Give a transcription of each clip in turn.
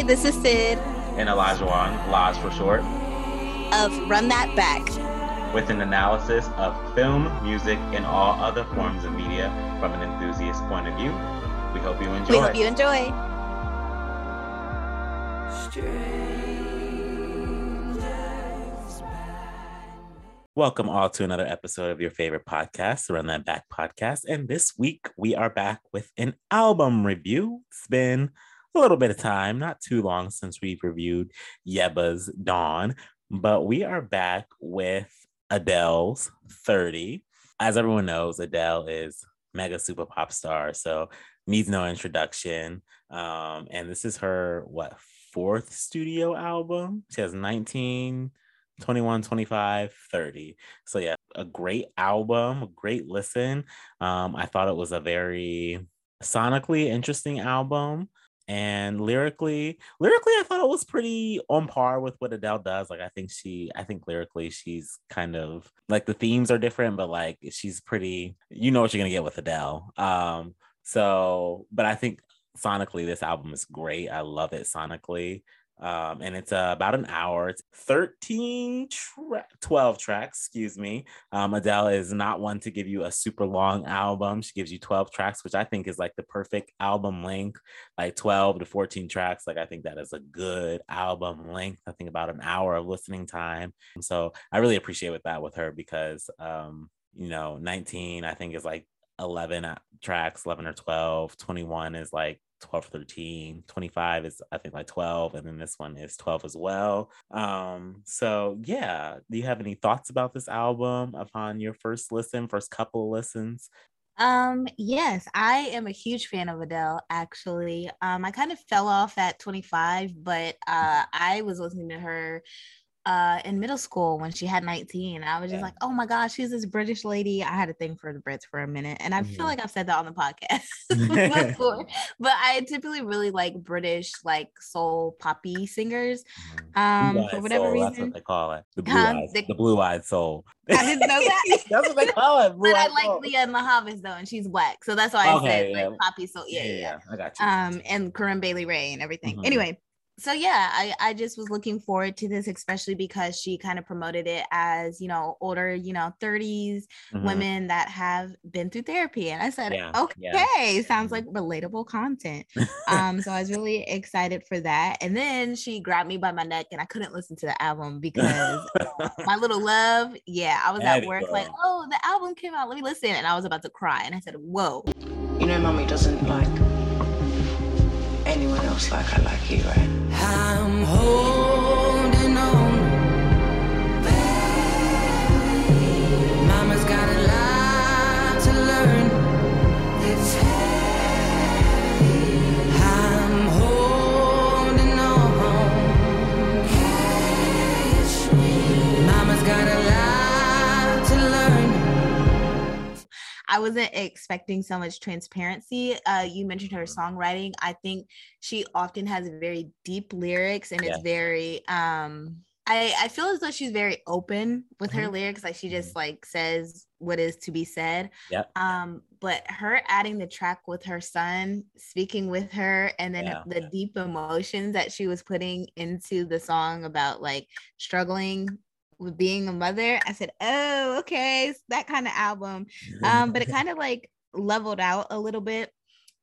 Hey, this is Sid. And Elijah Wan, Lodge for short. Of Run That Back. With an analysis of film, music, and all other forms of media from an enthusiast point of view. We hope you enjoy. We hope you enjoy. Welcome all to another episode of your favorite podcast, Run That Back podcast. And this week we are back with an album review. It's been a little bit of time, not too long since we've reviewed Yebba's Dawn, but we are back with Adele's 30. As everyone knows, Adele is mega super pop star, so needs no introduction. Um, and this is her what fourth studio album. She has 19, 21, 25, 30. So yeah, a great album, a great listen. Um, I thought it was a very sonically interesting album and lyrically lyrically i thought it was pretty on par with what adele does like i think she i think lyrically she's kind of like the themes are different but like she's pretty you know what you're gonna get with adele. Um so but i think sonically this album is great. I love it sonically um, and it's uh, about an hour. It's 13, tra- 12 tracks, excuse me. Um, Adele is not one to give you a super long album. She gives you 12 tracks, which I think is like the perfect album length, like 12 to 14 tracks. Like, I think that is a good album length. I think about an hour of listening time. So I really appreciate with that with her because, um, you know, 19, I think is like 11 tracks, 11 or 12. 21 is like 12 13 25 is i think like 12 and then this one is 12 as well. Um so yeah do you have any thoughts about this album upon your first listen first couple of listens? Um yes i am a huge fan of adele actually. Um i kind of fell off at 25 but uh i was listening to her uh in middle school when she had 19 i was just yeah. like oh my gosh she's this british lady i had a thing for the brits for a minute and i mm-hmm. feel like i've said that on the podcast before but i typically really like british like soul poppy singers mm-hmm. um for whatever soul, reason that's what they call it the blue um, eyes the, the blue-eyed soul i didn't know that that's what they call it but i like soul. Lianne La Havas though and she's black so that's why i okay, said yeah. like poppy soul yeah, yeah, yeah i got you um and Corinne Bailey Rae and everything mm-hmm. anyway so yeah I, I just was looking forward to this especially because she kind of promoted it as you know older you know 30s mm-hmm. women that have been through therapy. And i said yeah, okay yeah. sounds like relatable content. Um so i was really excited for that. And then she grabbed me by my neck and i couldn't listen to the album because my little love yeah i was at work like oh the album came out. Let me listen. And i was about to cry. And i said whoa. You know mommy doesn't like else like I like you, right? I'm holding on. Mama's got I wasn't expecting so much transparency. Uh, you mentioned her mm-hmm. songwriting. I think she often has very deep lyrics and yeah. it's very um I, I feel as though she's very open with her mm-hmm. lyrics. Like she just mm-hmm. like says what is to be said. Yeah. Um, but her adding the track with her son, speaking with her, and then yeah. the deep emotions that she was putting into the song about like struggling with being a mother, I said, oh, okay, it's that kind of album. Um, but it kind of like leveled out a little bit.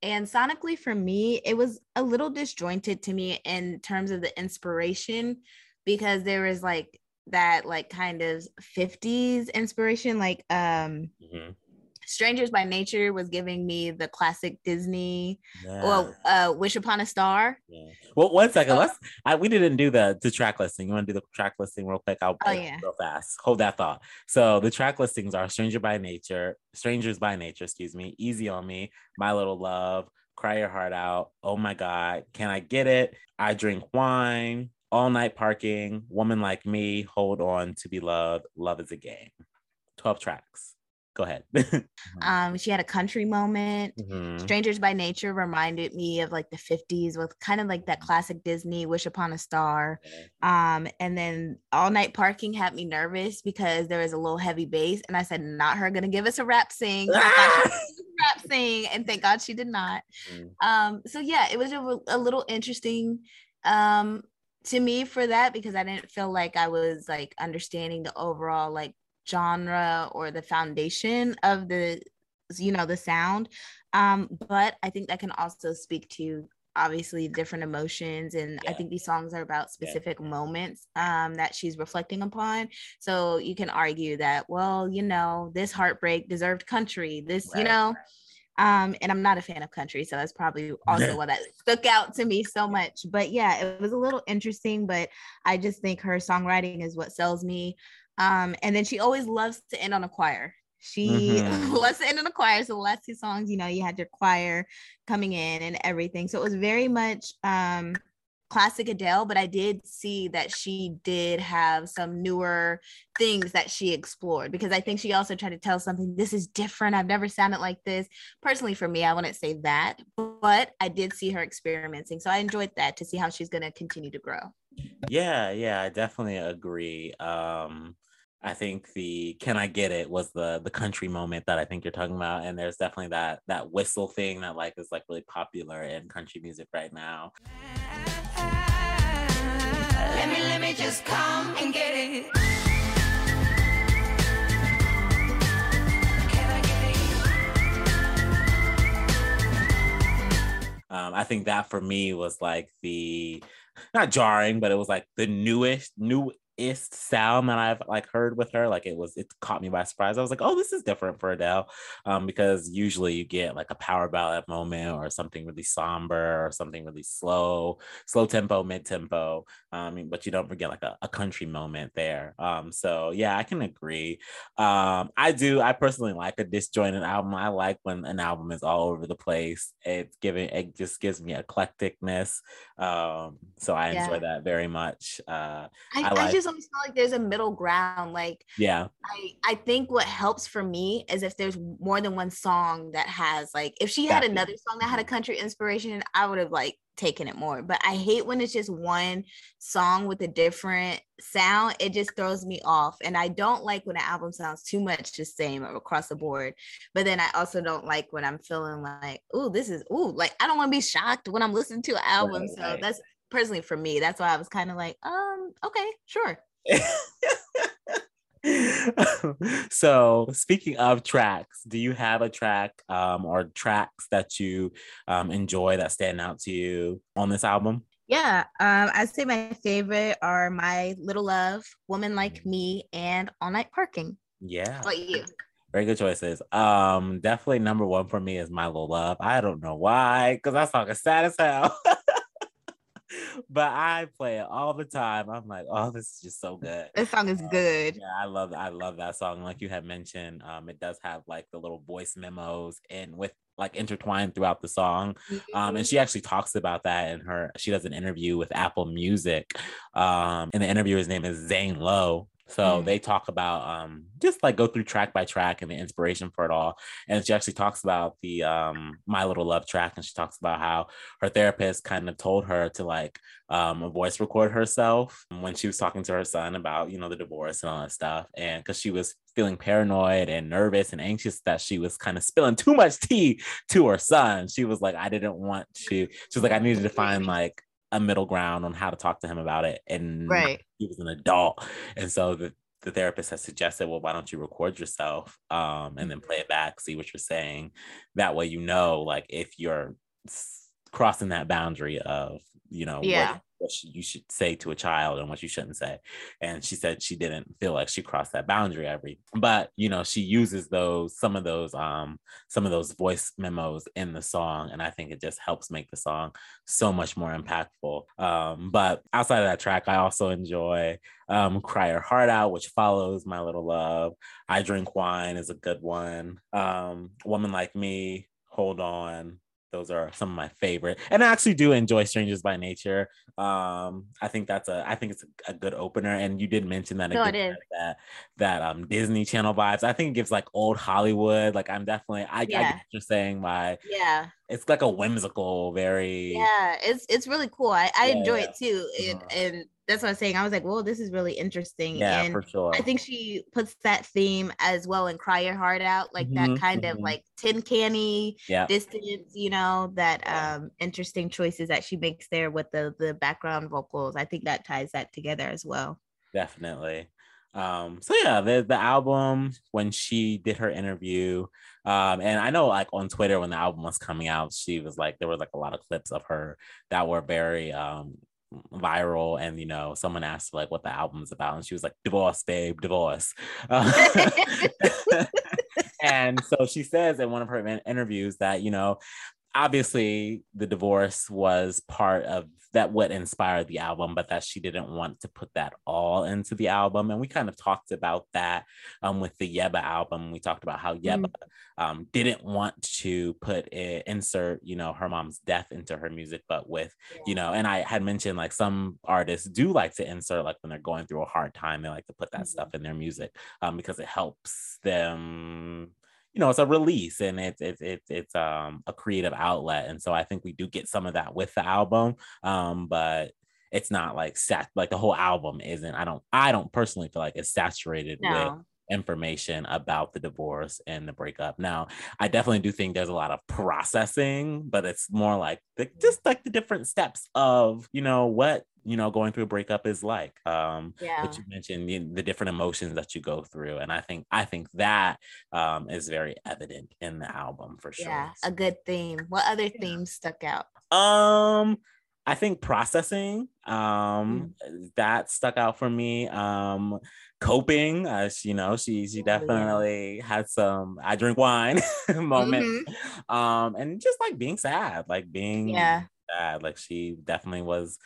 And sonically, for me, it was a little disjointed to me in terms of the inspiration because there was like that, like kind of 50s inspiration, like um, mm-hmm Strangers by Nature was giving me the classic Disney, yeah. well, uh, Wish Upon a Star. Yeah. Well, one second, let's. I, we didn't do the the track listing. You want to do the track listing real quick? I'll oh, yeah. real fast. Hold that thought. So the track listings are Stranger by Nature, Strangers by Nature, excuse me, Easy on Me, My Little Love, Cry Your Heart Out, Oh My God, Can I Get It? I Drink Wine, All Night Parking, Woman Like Me, Hold On to Be Loved, Love is a Game. 12 tracks go ahead. um, she had a country moment. Mm-hmm. Strangers by Nature reminded me of like the 50s with kind of like that classic Disney Wish Upon a Star. Um, and then All Night Parking had me nervous because there was a little heavy bass. And I said, not her gonna give us a rap sing. rap sing. And thank God she did not. Mm-hmm. Um, so yeah, it was a, a little interesting Um, to me for that because I didn't feel like I was like understanding the overall like genre or the foundation of the you know the sound. Um but i think that can also speak to obviously different emotions. And yeah. i think these songs are about specific yeah. moments um, that she's reflecting upon. So you can argue that well you know this heartbreak deserved country this right. you know. Um, and i'm not a fan of country so that's probably also what that stuck out to me so much. But yeah it was a little interesting but i just think her songwriting is what sells me um, and then she always loves to end on a choir she mm-hmm. loves to end on a choir. So the last two songs, you know, you had your choir coming in and everything. So it was very much um classic Adele, but I did see that she did have some newer things that she explored because I think she also tried to tell something this is different. I've never sounded like this. Personally, for me, I wouldn't say that, but I did see her experimenting. So I enjoyed that to see how she's going to continue to grow. Yeah, yeah, I definitely agree. Um, I think the "Can I Get It" was the the country moment that I think you're talking about, and there's definitely that that whistle thing that like is like really popular in country music right now. Let me let me just come and get it. Um, I think that for me was like the not jarring, but it was like the newest, new ist sound that I've like heard with her. Like it was, it caught me by surprise. I was like, oh, this is different for Adele, um, because usually you get like a power ballad moment or something really somber or something really slow, slow tempo, mid tempo. Um, but you don't forget like a, a country moment there. Um, so yeah, I can agree. Um, I do. I personally like a disjointed album. I like when an album is all over the place. It's giving it just gives me eclecticness. Um, so I yeah. enjoy that very much. Uh, I, I, like, I just always feel like there's a middle ground. Like, yeah, I I think what helps for me is if there's more than one song that has like, if she had another song that had a mm-hmm. country inspiration, I would have like taken it more. But I hate when it's just one song with a different sound. It just throws me off. And I don't like when an album sounds too much the same across the board. But then I also don't like when I'm feeling like, oh, this is oh, like I don't want to be shocked when I'm listening to an album. Right, so right. that's personally for me. That's why I was kind of like, um, okay, sure. so speaking of tracks do you have a track um, or tracks that you um, enjoy that stand out to you on this album yeah um, i'd say my favorite are my little love woman like mm. me and all night parking yeah what you very good choices. Um, definitely number one for me is My Little Love. I don't know why, because that song is sad as hell. but I play it all the time. I'm like, oh, this is just so good. This song is good. Yeah, I love I love that song. Like you had mentioned, um, it does have like the little voice memos and with like intertwined throughout the song. Mm-hmm. Um, and she actually talks about that in her she does an interview with Apple Music. Um, and the interviewer's name is Zane Lowe. So mm. they talk about um, just like go through track by track and the inspiration for it all. And she actually talks about the um, My Little Love track, and she talks about how her therapist kind of told her to like um, voice record herself when she was talking to her son about you know the divorce and all that stuff, and because she was feeling paranoid and nervous and anxious that she was kind of spilling too much tea to her son. She was like, I didn't want to. She was like, I needed to find like a middle ground on how to talk to him about it. And right. he was an adult. And so the, the therapist has suggested, well, why don't you record yourself um, and then play it back, see what you're saying. That way, you know, like if you're crossing that boundary of, you know, yeah. What, you should say to a child and what you shouldn't say. And she said she didn't feel like she crossed that boundary every, but you know, she uses those, some of those, um, some of those voice memos in the song. And I think it just helps make the song so much more impactful. Um, but outside of that track, I also enjoy um, Cry Your Heart Out, which follows My Little Love. I Drink Wine is a good one. Um, Woman Like Me, Hold On, those are some of my favorite and i actually do enjoy strangers by nature um i think that's a i think it's a, good opener and you did mention that no, it is. that that um disney channel vibes i think it gives like old hollywood like i'm definitely i, yeah. I get what you're saying by yeah it's like a whimsical very yeah it's it's really cool i, I yeah, enjoy yeah. it too and, uh-huh. and that's what I was saying. I was like, well, this is really interesting. Yeah, and for sure. I think she puts that theme as well in Cry Your Heart Out, like mm-hmm, that kind mm-hmm. of like tin canny yeah. distance, you know, that um interesting choices that she makes there with the the background vocals. I think that ties that together as well. Definitely. Um, so yeah, the the album when she did her interview, um, and I know like on Twitter when the album was coming out, she was like there was like a lot of clips of her that were very um viral and you know someone asked like what the album's about and she was like divorce babe divorce. Uh, and so she says in one of her interviews that you know obviously the divorce was part of that what inspired the album but that she didn't want to put that all into the album and we kind of talked about that um, with the yebba album we talked about how yebba mm. um, didn't want to put it, insert you know her mom's death into her music but with you know and i had mentioned like some artists do like to insert like when they're going through a hard time they like to put that mm-hmm. stuff in their music um, because it helps them you know it's a release and it's it's it's it's um a creative outlet and so i think we do get some of that with the album um but it's not like sat like the whole album isn't i don't i don't personally feel like it's saturated no. with information about the divorce and the breakup. Now, I definitely do think there's a lot of processing, but it's more like the, just like the different steps of, you know, what you know going through a breakup is like um yeah. but you mentioned the, the, different emotions that you go through and i think i think that um is very evident in the album for sure yeah a good theme what other yeah. themes stuck out um I think processing um mm. that stuck out for me. Um coping, as you know, she she definitely had some I drink wine moment. Mm-hmm. Um and just like being sad, like being yeah. sad. Like she definitely was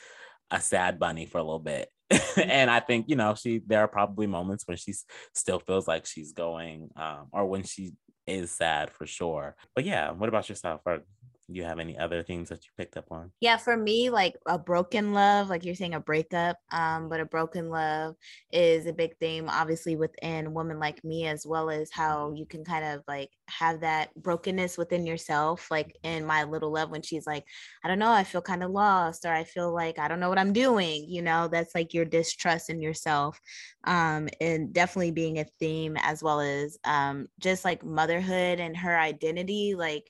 a sad bunny for a little bit. and I think, you know, she there are probably moments when she still feels like she's going um or when she is sad for sure. But yeah, what about yourself? Or you have any other things that you picked up on? Yeah, for me, like a broken love, like you're saying a breakup, um, but a broken love is a big theme, obviously, within women like me, as well as how you can kind of like have that brokenness within yourself. Like in my little love, when she's like, I don't know, I feel kind of lost, or I feel like I don't know what I'm doing, you know, that's like your distrust in yourself. Um, and definitely being a theme, as well as um, just like motherhood and her identity. Like,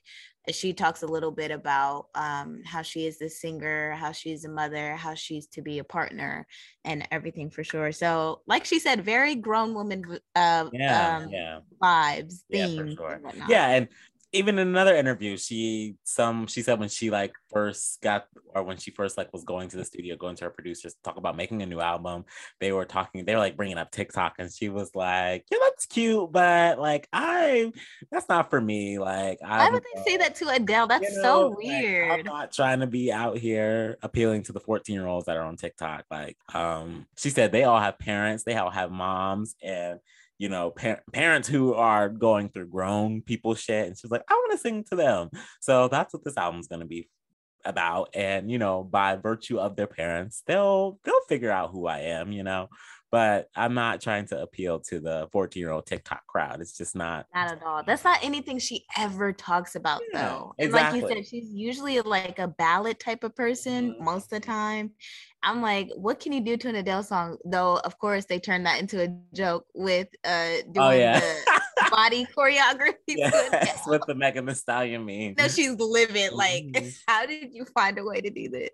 she talks a little bit about um, how she is a singer, how she's a mother, how she's to be a partner, and everything for sure. So, like she said, very grown woman uh, yeah, um, yeah. vibes, themes. Yeah, sure. yeah, and even in another interview, she some she said when she like first got or when she first like was going to the studio, going to her producers to talk about making a new album, they were talking, they were like bringing up TikTok, and she was like, "Yeah, that's cute, but like I, that's not for me." Like, why would they say that to Adele? That's you know, so weird. Like, I'm not trying to be out here appealing to the 14 year olds that are on TikTok. Like, um, she said they all have parents, they all have moms, and you know, par- parents who are going through grown people shit. And she's like, I want to sing to them. So that's what this album's going to be about. And, you know, by virtue of their parents, they'll, they'll figure out who I am, you know, but I'm not trying to appeal to the 14 year old TikTok crowd. It's just not. Not at all. That's not anything she ever talks about, yeah, though. Exactly. like you said, she's usually like a ballad type of person mm-hmm. most of the time. I'm like, what can you do to an Adele song? Though, of course, they turned that into a joke with uh oh, doing oh, yeah. the body choreography. Yes, with the Megan Thee Stallion meme. No, she's living. Like, mm-hmm. how did you find a way to do this?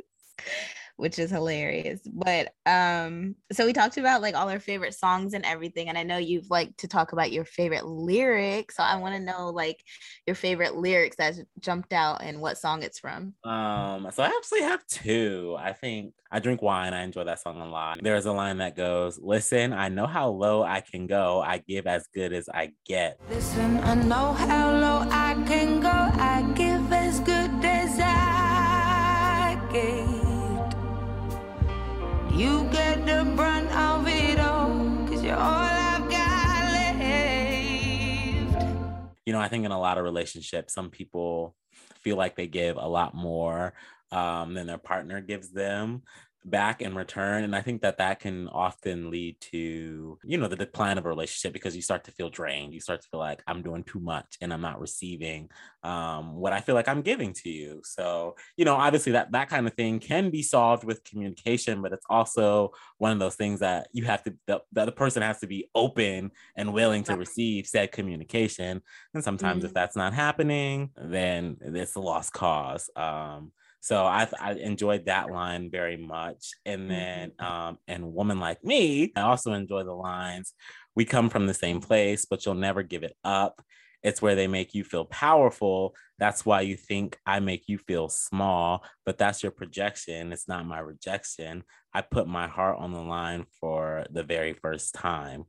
Which is hilarious. But um, so we talked about like all our favorite songs and everything. And I know you've like to talk about your favorite lyrics. So I want to know like your favorite lyrics that jumped out and what song it's from. Um, so I actually have two. I think I drink wine. I enjoy that song a lot. There's a line that goes, Listen, I know how low I can go. I give as good as I get. Listen, I know how low I You know, I think in a lot of relationships, some people feel like they give a lot more um, than their partner gives them. Back in return and i think that that can often lead to you know the decline of a relationship because you start to feel drained you start to feel like i'm doing too much and i'm not receiving um, what i feel like i'm giving to you so you know obviously that that kind of thing can be solved with communication but it's also one of those things that you have to the, the other person has to be open and willing to receive said communication and sometimes mm-hmm. if that's not happening then it's a lost cause um, so I, I enjoyed that line very much. And then, mm-hmm. um, and Woman Like Me, I also enjoy the lines, we come from the same place, but you'll never give it up. It's where they make you feel powerful. That's why you think I make you feel small, but that's your projection. It's not my rejection. I put my heart on the line for the very first time.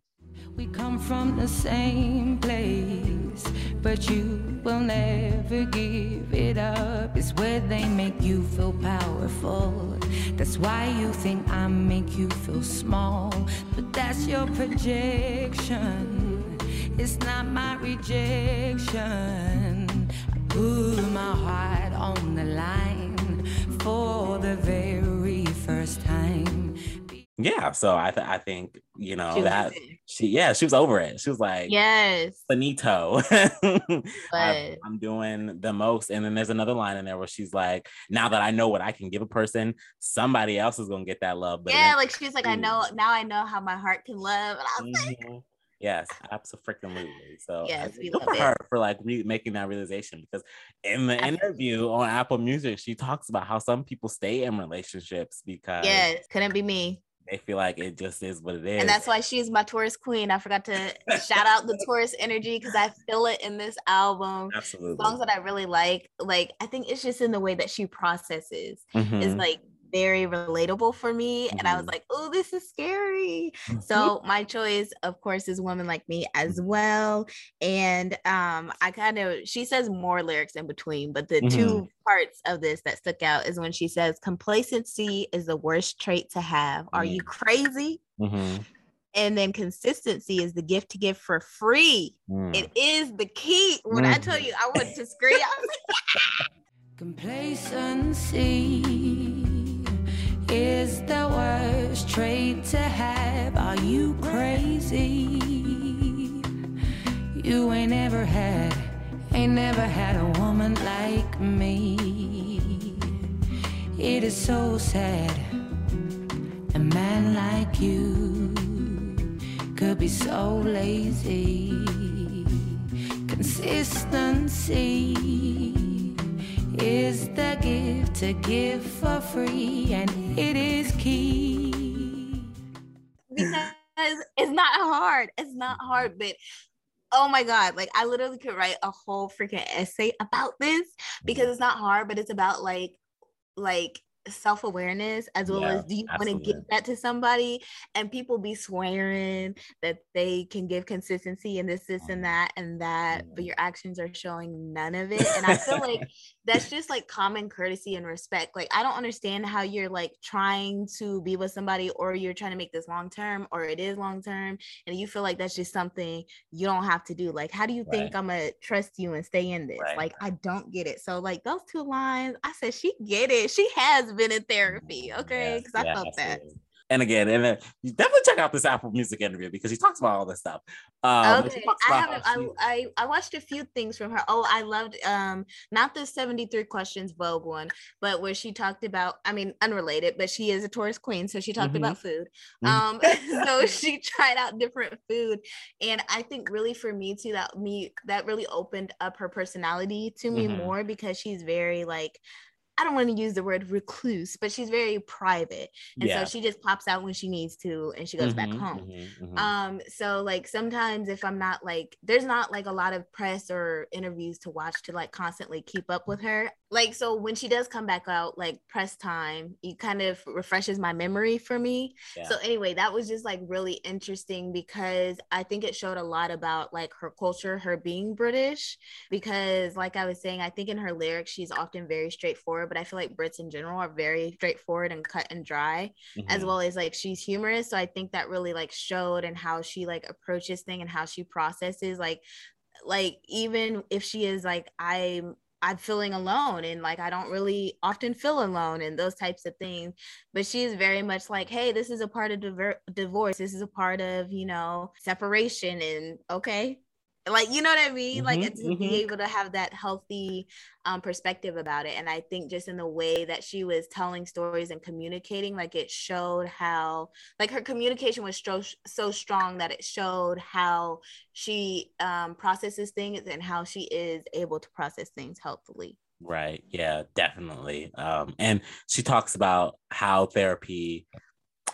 We come from the same place, but you will never give it up. It's where they make you feel powerful. That's why you think I make you feel small, but that's your projection. It's not my rejection. I put my heart on the line for the very first time yeah so i th- i think you know that she yeah she was over it. She was like yes. Finito. I, i'm doing the most and then there's another line in there where she's like now that i know what i can give a person somebody else is gonna get that love but yeah like she's like i know now i know how my heart can love and i was mm-hmm. like Yes, absolutely. So yes, we good for her for like re- making that realization because in the interview on Apple Music, she talks about how some people stay in relationships because yes, couldn't be me they feel like it just is what it is. And that's why she's my Taurus queen. I forgot to shout out the Taurus energy because I feel it in this album. Absolutely. Songs that I really like. Like, I think it's just in the way that she processes. Mm-hmm. Is like very relatable for me. Mm-hmm. And I was mm-hmm. like, oh, this is scary. Mm-hmm. So my choice, of course, is Woman Like Me as mm-hmm. well. And um, I kind of she says more lyrics in between, but the mm-hmm. two parts of this that stuck out is when she says, complacency is the worst trait to have. Are you crazy? Mm-hmm. And then consistency is the gift to give for free. Mm. It is the key. When I tell you I want to scream, I was like, yeah. Complacency is the worst trait to have. Are you crazy? You ain't ever had, ain't never had a woman like me. It is so sad. A man like you could be so lazy. Consistency is the gift to give for free, and it is key. Because it's not hard. It's not hard, but oh my god like i literally could write a whole freaking essay about this because it's not hard but it's about like like self-awareness as well yeah, as do you want to give that to somebody and people be swearing that they can give consistency and this this and that and that but your actions are showing none of it and i feel like that's just like common courtesy and respect like i don't understand how you're like trying to be with somebody or you're trying to make this long term or it is long term and you feel like that's just something you don't have to do like how do you right. think i'm gonna trust you and stay in this right. like i don't get it so like those two lines i said she get it she has been in therapy mm, okay because i felt absolutely. that and again, and then you definitely check out this Apple Music interview because he talks about all this stuff. Um, okay, I haven't. I, I, I watched a few things from her. Oh, I loved um not the seventy three questions Vogue one, but where she talked about. I mean, unrelated, but she is a Taurus queen, so she talked mm-hmm. about food. Mm-hmm. Um, so she tried out different food, and I think really for me too that me that really opened up her personality to me mm-hmm. more because she's very like I don't want to use the word recluse, but she's very private. And yeah. so she just pops out when she needs to and she goes mm-hmm, back home. Mm-hmm, mm-hmm. Um, so like sometimes if I'm not like there's not like a lot of press or interviews to watch to like constantly keep up with her. Like so when she does come back out, like press time, it kind of refreshes my memory for me. Yeah. So anyway, that was just like really interesting because I think it showed a lot about like her culture, her being British. Because like I was saying, I think in her lyrics, she's often very straightforward but I feel like Brits in general are very straightforward and cut and dry, mm-hmm. as well as like she's humorous. So I think that really like showed and how she like approaches thing and how she processes like like even if she is like I'm I'm feeling alone and like I don't really often feel alone and those types of things. But she's very much like, hey, this is a part of diver- divorce. This is a part of, you know, separation. And okay, like you know what i mean? Mm-hmm, like to mm-hmm. be able to have that healthy um, perspective about it. And i think just in the way that she was telling stories and communicating like it showed how like her communication was so, so strong that it showed how she um, processes things and how she is able to process things healthfully. Right. Yeah definitely. Um, and she talks about how therapy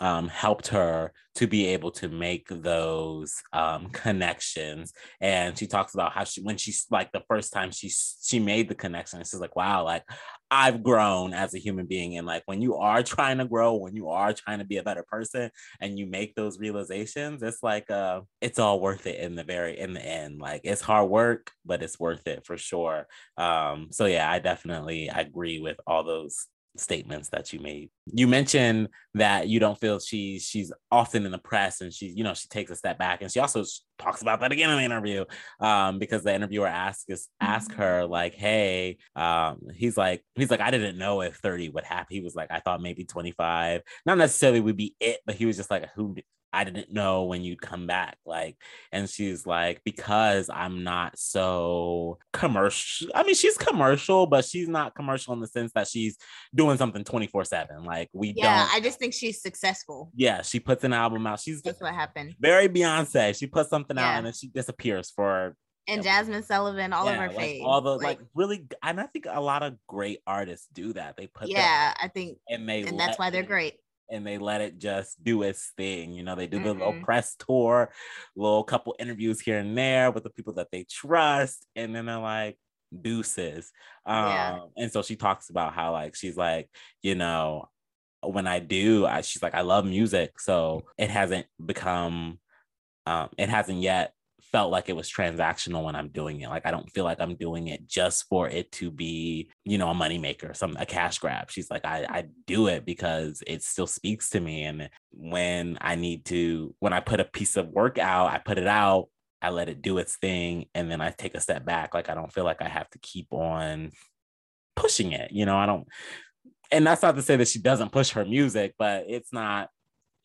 um, helped her to be able to make those um, connections. And she talks about how she, when she's like the first time she she made the connection, she's like, "Wow, like I've grown as a human being." And like when you are trying to grow, when you are trying to be a better person, and you make those realizations, it's like uh, it's all worth it in the very in the end. Like it's hard work, but it's worth it for sure. Um, so yeah, I definitely agree with all those statements that you made. You mentioned that you don't feel she's she's often in the press and she, you know, she takes a step back and she also talks about that again in the interview um, because the interviewer asks us ask mm-hmm. her like, hey, um, he's like he's like I didn't know if 30 would happen. He was like I thought maybe 25, not necessarily would be it, but he was just like who I didn't know when you'd come back. Like, and she's like, because I'm not so commercial. I mean, she's commercial, but she's not commercial in the sense that she's doing something 24 7. Like, we yeah, don't. I just think she's successful. Yeah, she puts an album out. She's that's what happened. Very Beyonce. She puts something yeah. out and then she disappears for and Jazmine Sullivan, all yeah, of her like all the like, like, really, and I think a lot of great artists do that. They put yeah, I think, and they and that's why they're great and they let it just do its thing. You know, they do mm-hmm. the little mm-hmm. press tour, little couple interviews here and there with the people that they trust, and then they're like, deuces. Um, yeah. and so she talks about how like she's like, you know, when I do, I, she's like, I love music, so it hasn't become, um, it hasn't yet felt like it was transactional when I'm doing it. Like I don't feel like I'm doing it just for it to be, you know, a moneymaker, some a cash grab. She's like, I, I do it because it still speaks to me. And when I need to, when I put a piece of work out, I put it out, I let it do its thing, and then I take a step back. Like I don't feel like I have to keep on pushing it. You know, I don't and that's not to say that she doesn't push her music, but it's not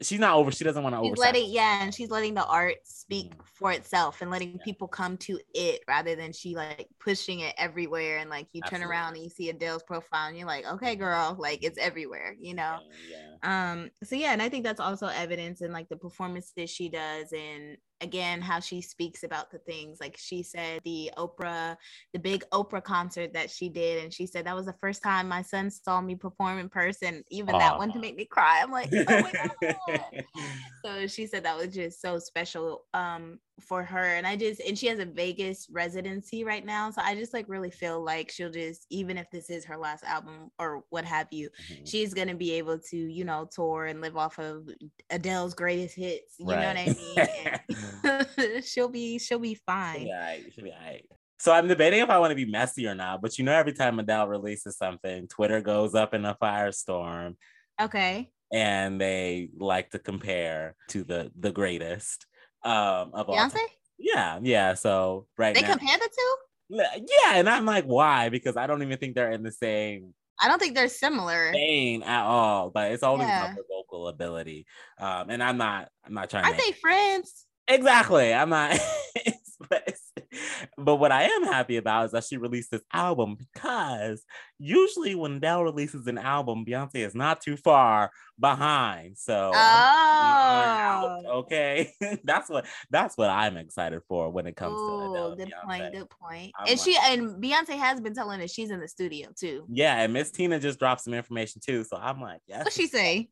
she's not over. She doesn't want to over. Letting yeah, and she's letting the art speak for itself and letting yeah. people come to it rather than she like pushing it everywhere. And like you Absolutely. turn around and you see Adele's profile and you're like, okay, girl, like it's everywhere, you know. Yeah, yeah. Um. So yeah, and I think that's also evidence in like the performances she does and again how she speaks about the things like she said the oprah the big oprah concert that she did and she said that was the first time my son saw me perform in person even that one to make me cry i'm like oh so she said that was just so special um for her and i just and she has a vegas residency right now so i just like really feel like she'll just even if this is her last album or what have you mm-hmm. she's gonna be able to you know tour and live off of adele's greatest hits you right. know what i mean she'll be she'll be fine she'll be all right. She'll be all right. So I'm debating if I want to be messy or not, but you know, every time Adele releases something, Twitter goes up in a firestorm. Okay. And they like to compare to the the greatest um of Beyonce? all. Yeah, yeah. So right they now, compare the two. Yeah, and I'm like, why? Because I don't even think they're in the same. I don't think they're similar. Vein at all, but it's always yeah. about the vocal ability. Um, and I'm not, I'm not trying. Are to they friends? Exactly. I'm not. but, but what I am happy about is that she released this album because usually when Adele releases an album, Beyonce is not too far behind. So oh. okay, that's what that's what I'm excited for when it comes Ooh, to Adele. Good Beyonce. point. Good point. I'm and like, she and Beyonce has been telling us she's in the studio too. Yeah, and Miss Tina just dropped some information too. So I'm like, yes. What she say?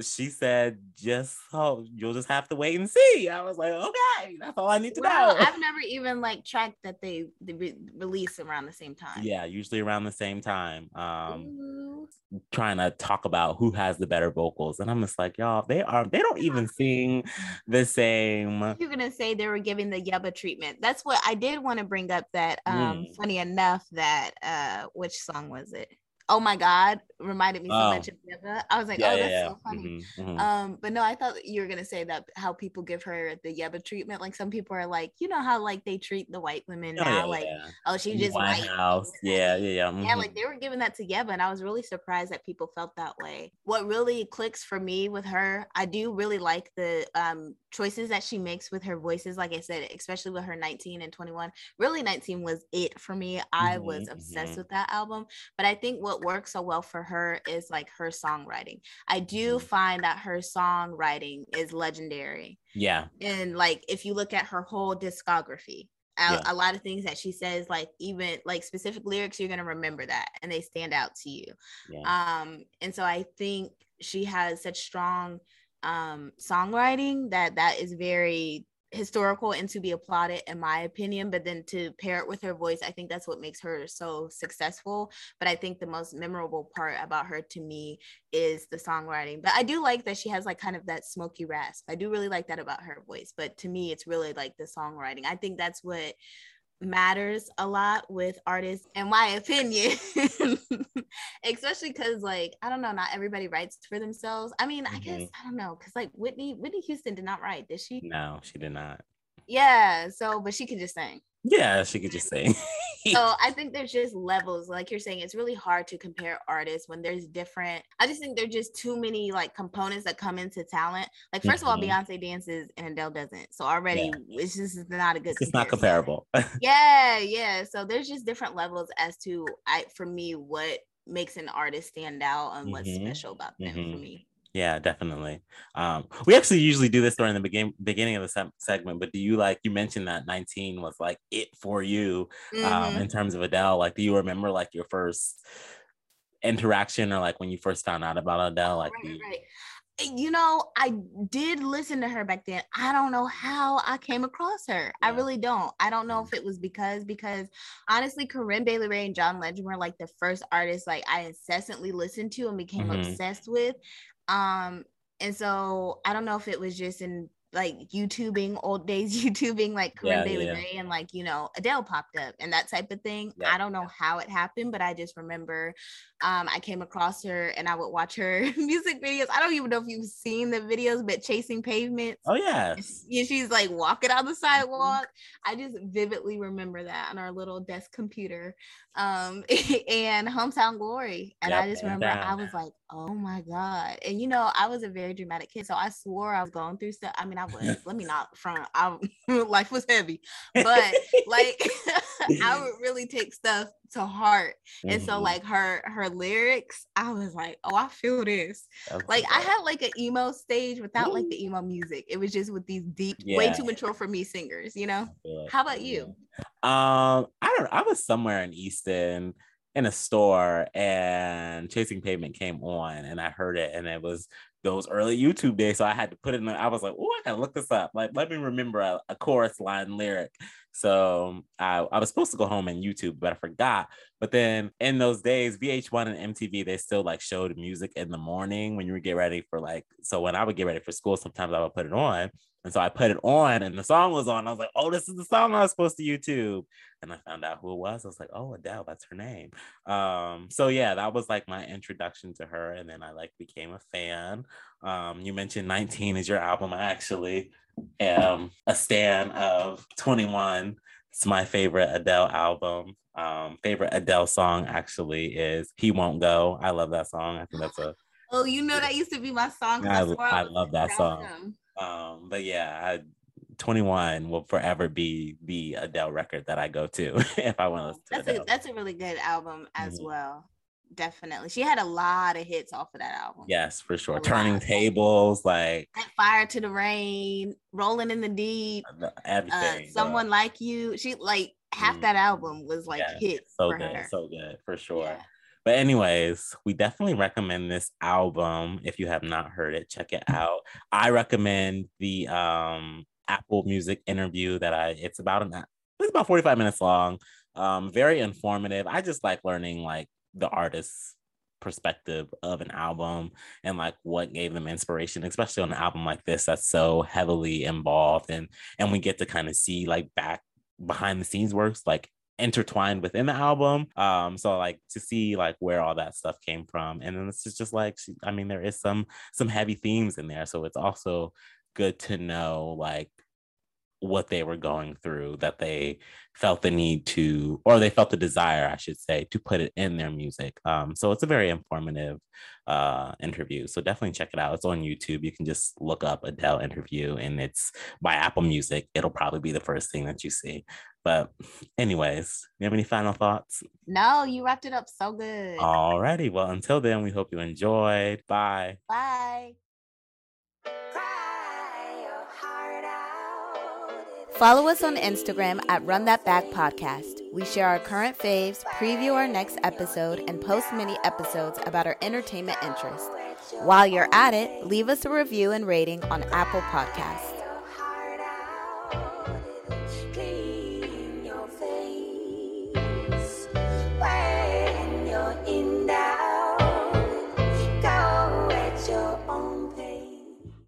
She said, just oh, you'll just have to wait and see. I was like, okay, that's all I need to well, know. I've never even like tracked that they, they re- release around the same time. Yeah, usually around the same time. Um, trying to talk about who has the better vocals, and I'm just like, y'all, they are they don't even sing the same. You're gonna say they were giving the Yebba treatment. That's what I did want to bring up. That um, mm. funny enough, that uh, which song was it? Oh my god reminded me so oh. much of Yebba. I was like, yeah, oh, that's yeah, so funny. Mm-hmm, mm-hmm. Um, but no, I thought you were gonna say that how people give her the Yebba treatment. Like some people are like, you know how like they treat the white women oh, now, like, oh, she just White, white House. Yeah, yeah, yeah. Mm-hmm. Yeah, like they were giving that to Yebba, and I was really surprised that people felt that way. What really clicks for me with her, I do really like the um choices that she makes with her voices. Like I said, especially with her 19 and 21. Really, 19 was it for me. I was mm-hmm, obsessed mm-hmm. with that album. But I think what works so well for her is like her songwriting. I do mm-hmm. find that her songwriting is legendary. Yeah. And like if you look at her whole discography, a, yeah. a, lot of things that she says like even like specific lyrics you're going to remember that and they stand out to you yeah. um and so i think she has such strong um songwriting that that is very historical and to be applauded in my opinion but then to pair it with her voice i think that's what makes her so successful. But i think the most memorable part about her to me is the songwriting. But i do like that she has like kind of that smoky rasp. I do really like that about her voice but to me it's really like the songwriting. I think that's what matters a lot with artists in my opinion especially because like i don't know not everybody writes for themselves i mean mm-hmm. i guess mm-hmm. i don't know because like whitney whitney houston did not write did she no she did not yeah so but she could just sing yeah, she could just sing. so I think there's just levels. Like you're saying, it's really hard to compare artists when there's different. I just think there's just too many like components that come into talent. Like 1st mm-hmm. of all, mm-hmm. Beyonce dances and Adele doesn't. So already yeah. it's just not a good. It's not comparable. yeah, yeah. So there's just different levels as to I for me what makes an artist stand out and what's mm-hmm. special about them mm-hmm. for me. Yeah, definitely. Um, we actually usually do this during the begin- beginning of the se- segment, but do you like you mentioned that 19 was like it for you um, mm-hmm. in terms of Adele? Like, do you remember like your first interaction or like when you first found out about Adele? Like, right, right. You know, I did listen to her back then. I don't know how I came across her. Yeah. I really don't. I don't know mm. if it was because because honestly, Corinne Bailey Rae and John Legend were like the first artists like I incessantly listened to and became mm-hmm. obsessed with. Um, and so I don't know if it was just in like YouTubing old days, YouTubing like Corinne yeah, Bailey yeah. Rae and like, you know, Adele popped up and that type of thing. Yeah. I don't know how it happened, but I just remember um, I came across her and I would watch her music videos. I don't even know if you've seen the videos, but Chasing Pavements. Oh, yeah. Yeah, she's like walking on the mm-hmm. sidewalk. I just vividly remember that on our little desk computer. Um, and Hometown Glory. And yep, I just remember I was like, oh my God. And you know, I was a very dramatic kid. So I swore I was going through stuff. I mean, I was, let me not front. I, life was heavy, but like I would really take stuff to heart. Mm-hmm. And so mm-hmm. like her her lyrics, I was like, oh, I feel this. That's like I had like an emo stage without Ooh. like the emo music. It was just with these deep, yeah. way too mature for me singers, you know? How about you? Um, I don't I was somewhere in Easton in a store and Chasing Pavement came on and I heard it and it was those early YouTube days. So I had to put it in. I was like, oh, I gotta look this up. Like, let me remember a, a chorus line lyric. So I, I was supposed to go home and YouTube, but I forgot. But then in those days, VH1 and MTV, they still like showed music in the morning when you would get ready for like, so when I would get ready for school, sometimes I would put it on. And so I put it on and the song was on. I was like, oh, this is the song I was supposed to YouTube. And I found out who it was. I was like, oh, Adele, that's her name. Um, so yeah, that was like my introduction to her. And then I like became a fan. Um, you mentioned 19 is your album. I actually am a stan of 21. It's my favorite Adele album. Um, favorite Adele song actually is He Won't Go. I love that song. I think that's a Oh, you know that used to be my song. I, I, I love that song. Um, but yeah, I, 21 will forever be the Adele record that I go to if I want to that's a, that's a really good album as mm-hmm. well. Definitely. She had a lot of hits off of that album. Yes, for sure. A Turning tables, like Fire to the Rain, Rolling in the Deep, uh, everything. Uh, Someone Like You. She like half mm. that album was like yeah, hits. So good, her. so good for sure. Yeah. But anyways, we definitely recommend this album. If you have not heard it, check it out. I recommend the um Apple Music interview that I it's about an it's about 45 minutes long. Um, very informative. I just like learning like the artist's perspective of an album and like what gave them inspiration, especially on an album like this that's so heavily involved and and we get to kind of see like back behind the scenes works like intertwined within the album. Um, so like to see like where all that stuff came from, and then it's just, just like I mean, there is some some heavy themes in there, so it's also good to know like what they were going through that they felt the need to or they felt the desire i should say to put it in their music. Um, so it's a very informative uh, interview. So definitely check it out. It's on youtube. You can just look up adele interview and it's by apple music. It'll probably be the first thing that you see. But anyways you have any final thoughts? No you wrapped it up so good. Alrighty well until then we hope you enjoyed. Bye. Bye Follow us on Instagram at Run That Back Podcast. We share our current faves, preview our next episode, and post mini episodes about our entertainment interests. While you're at it, leave us a review and rating on Apple Podcasts.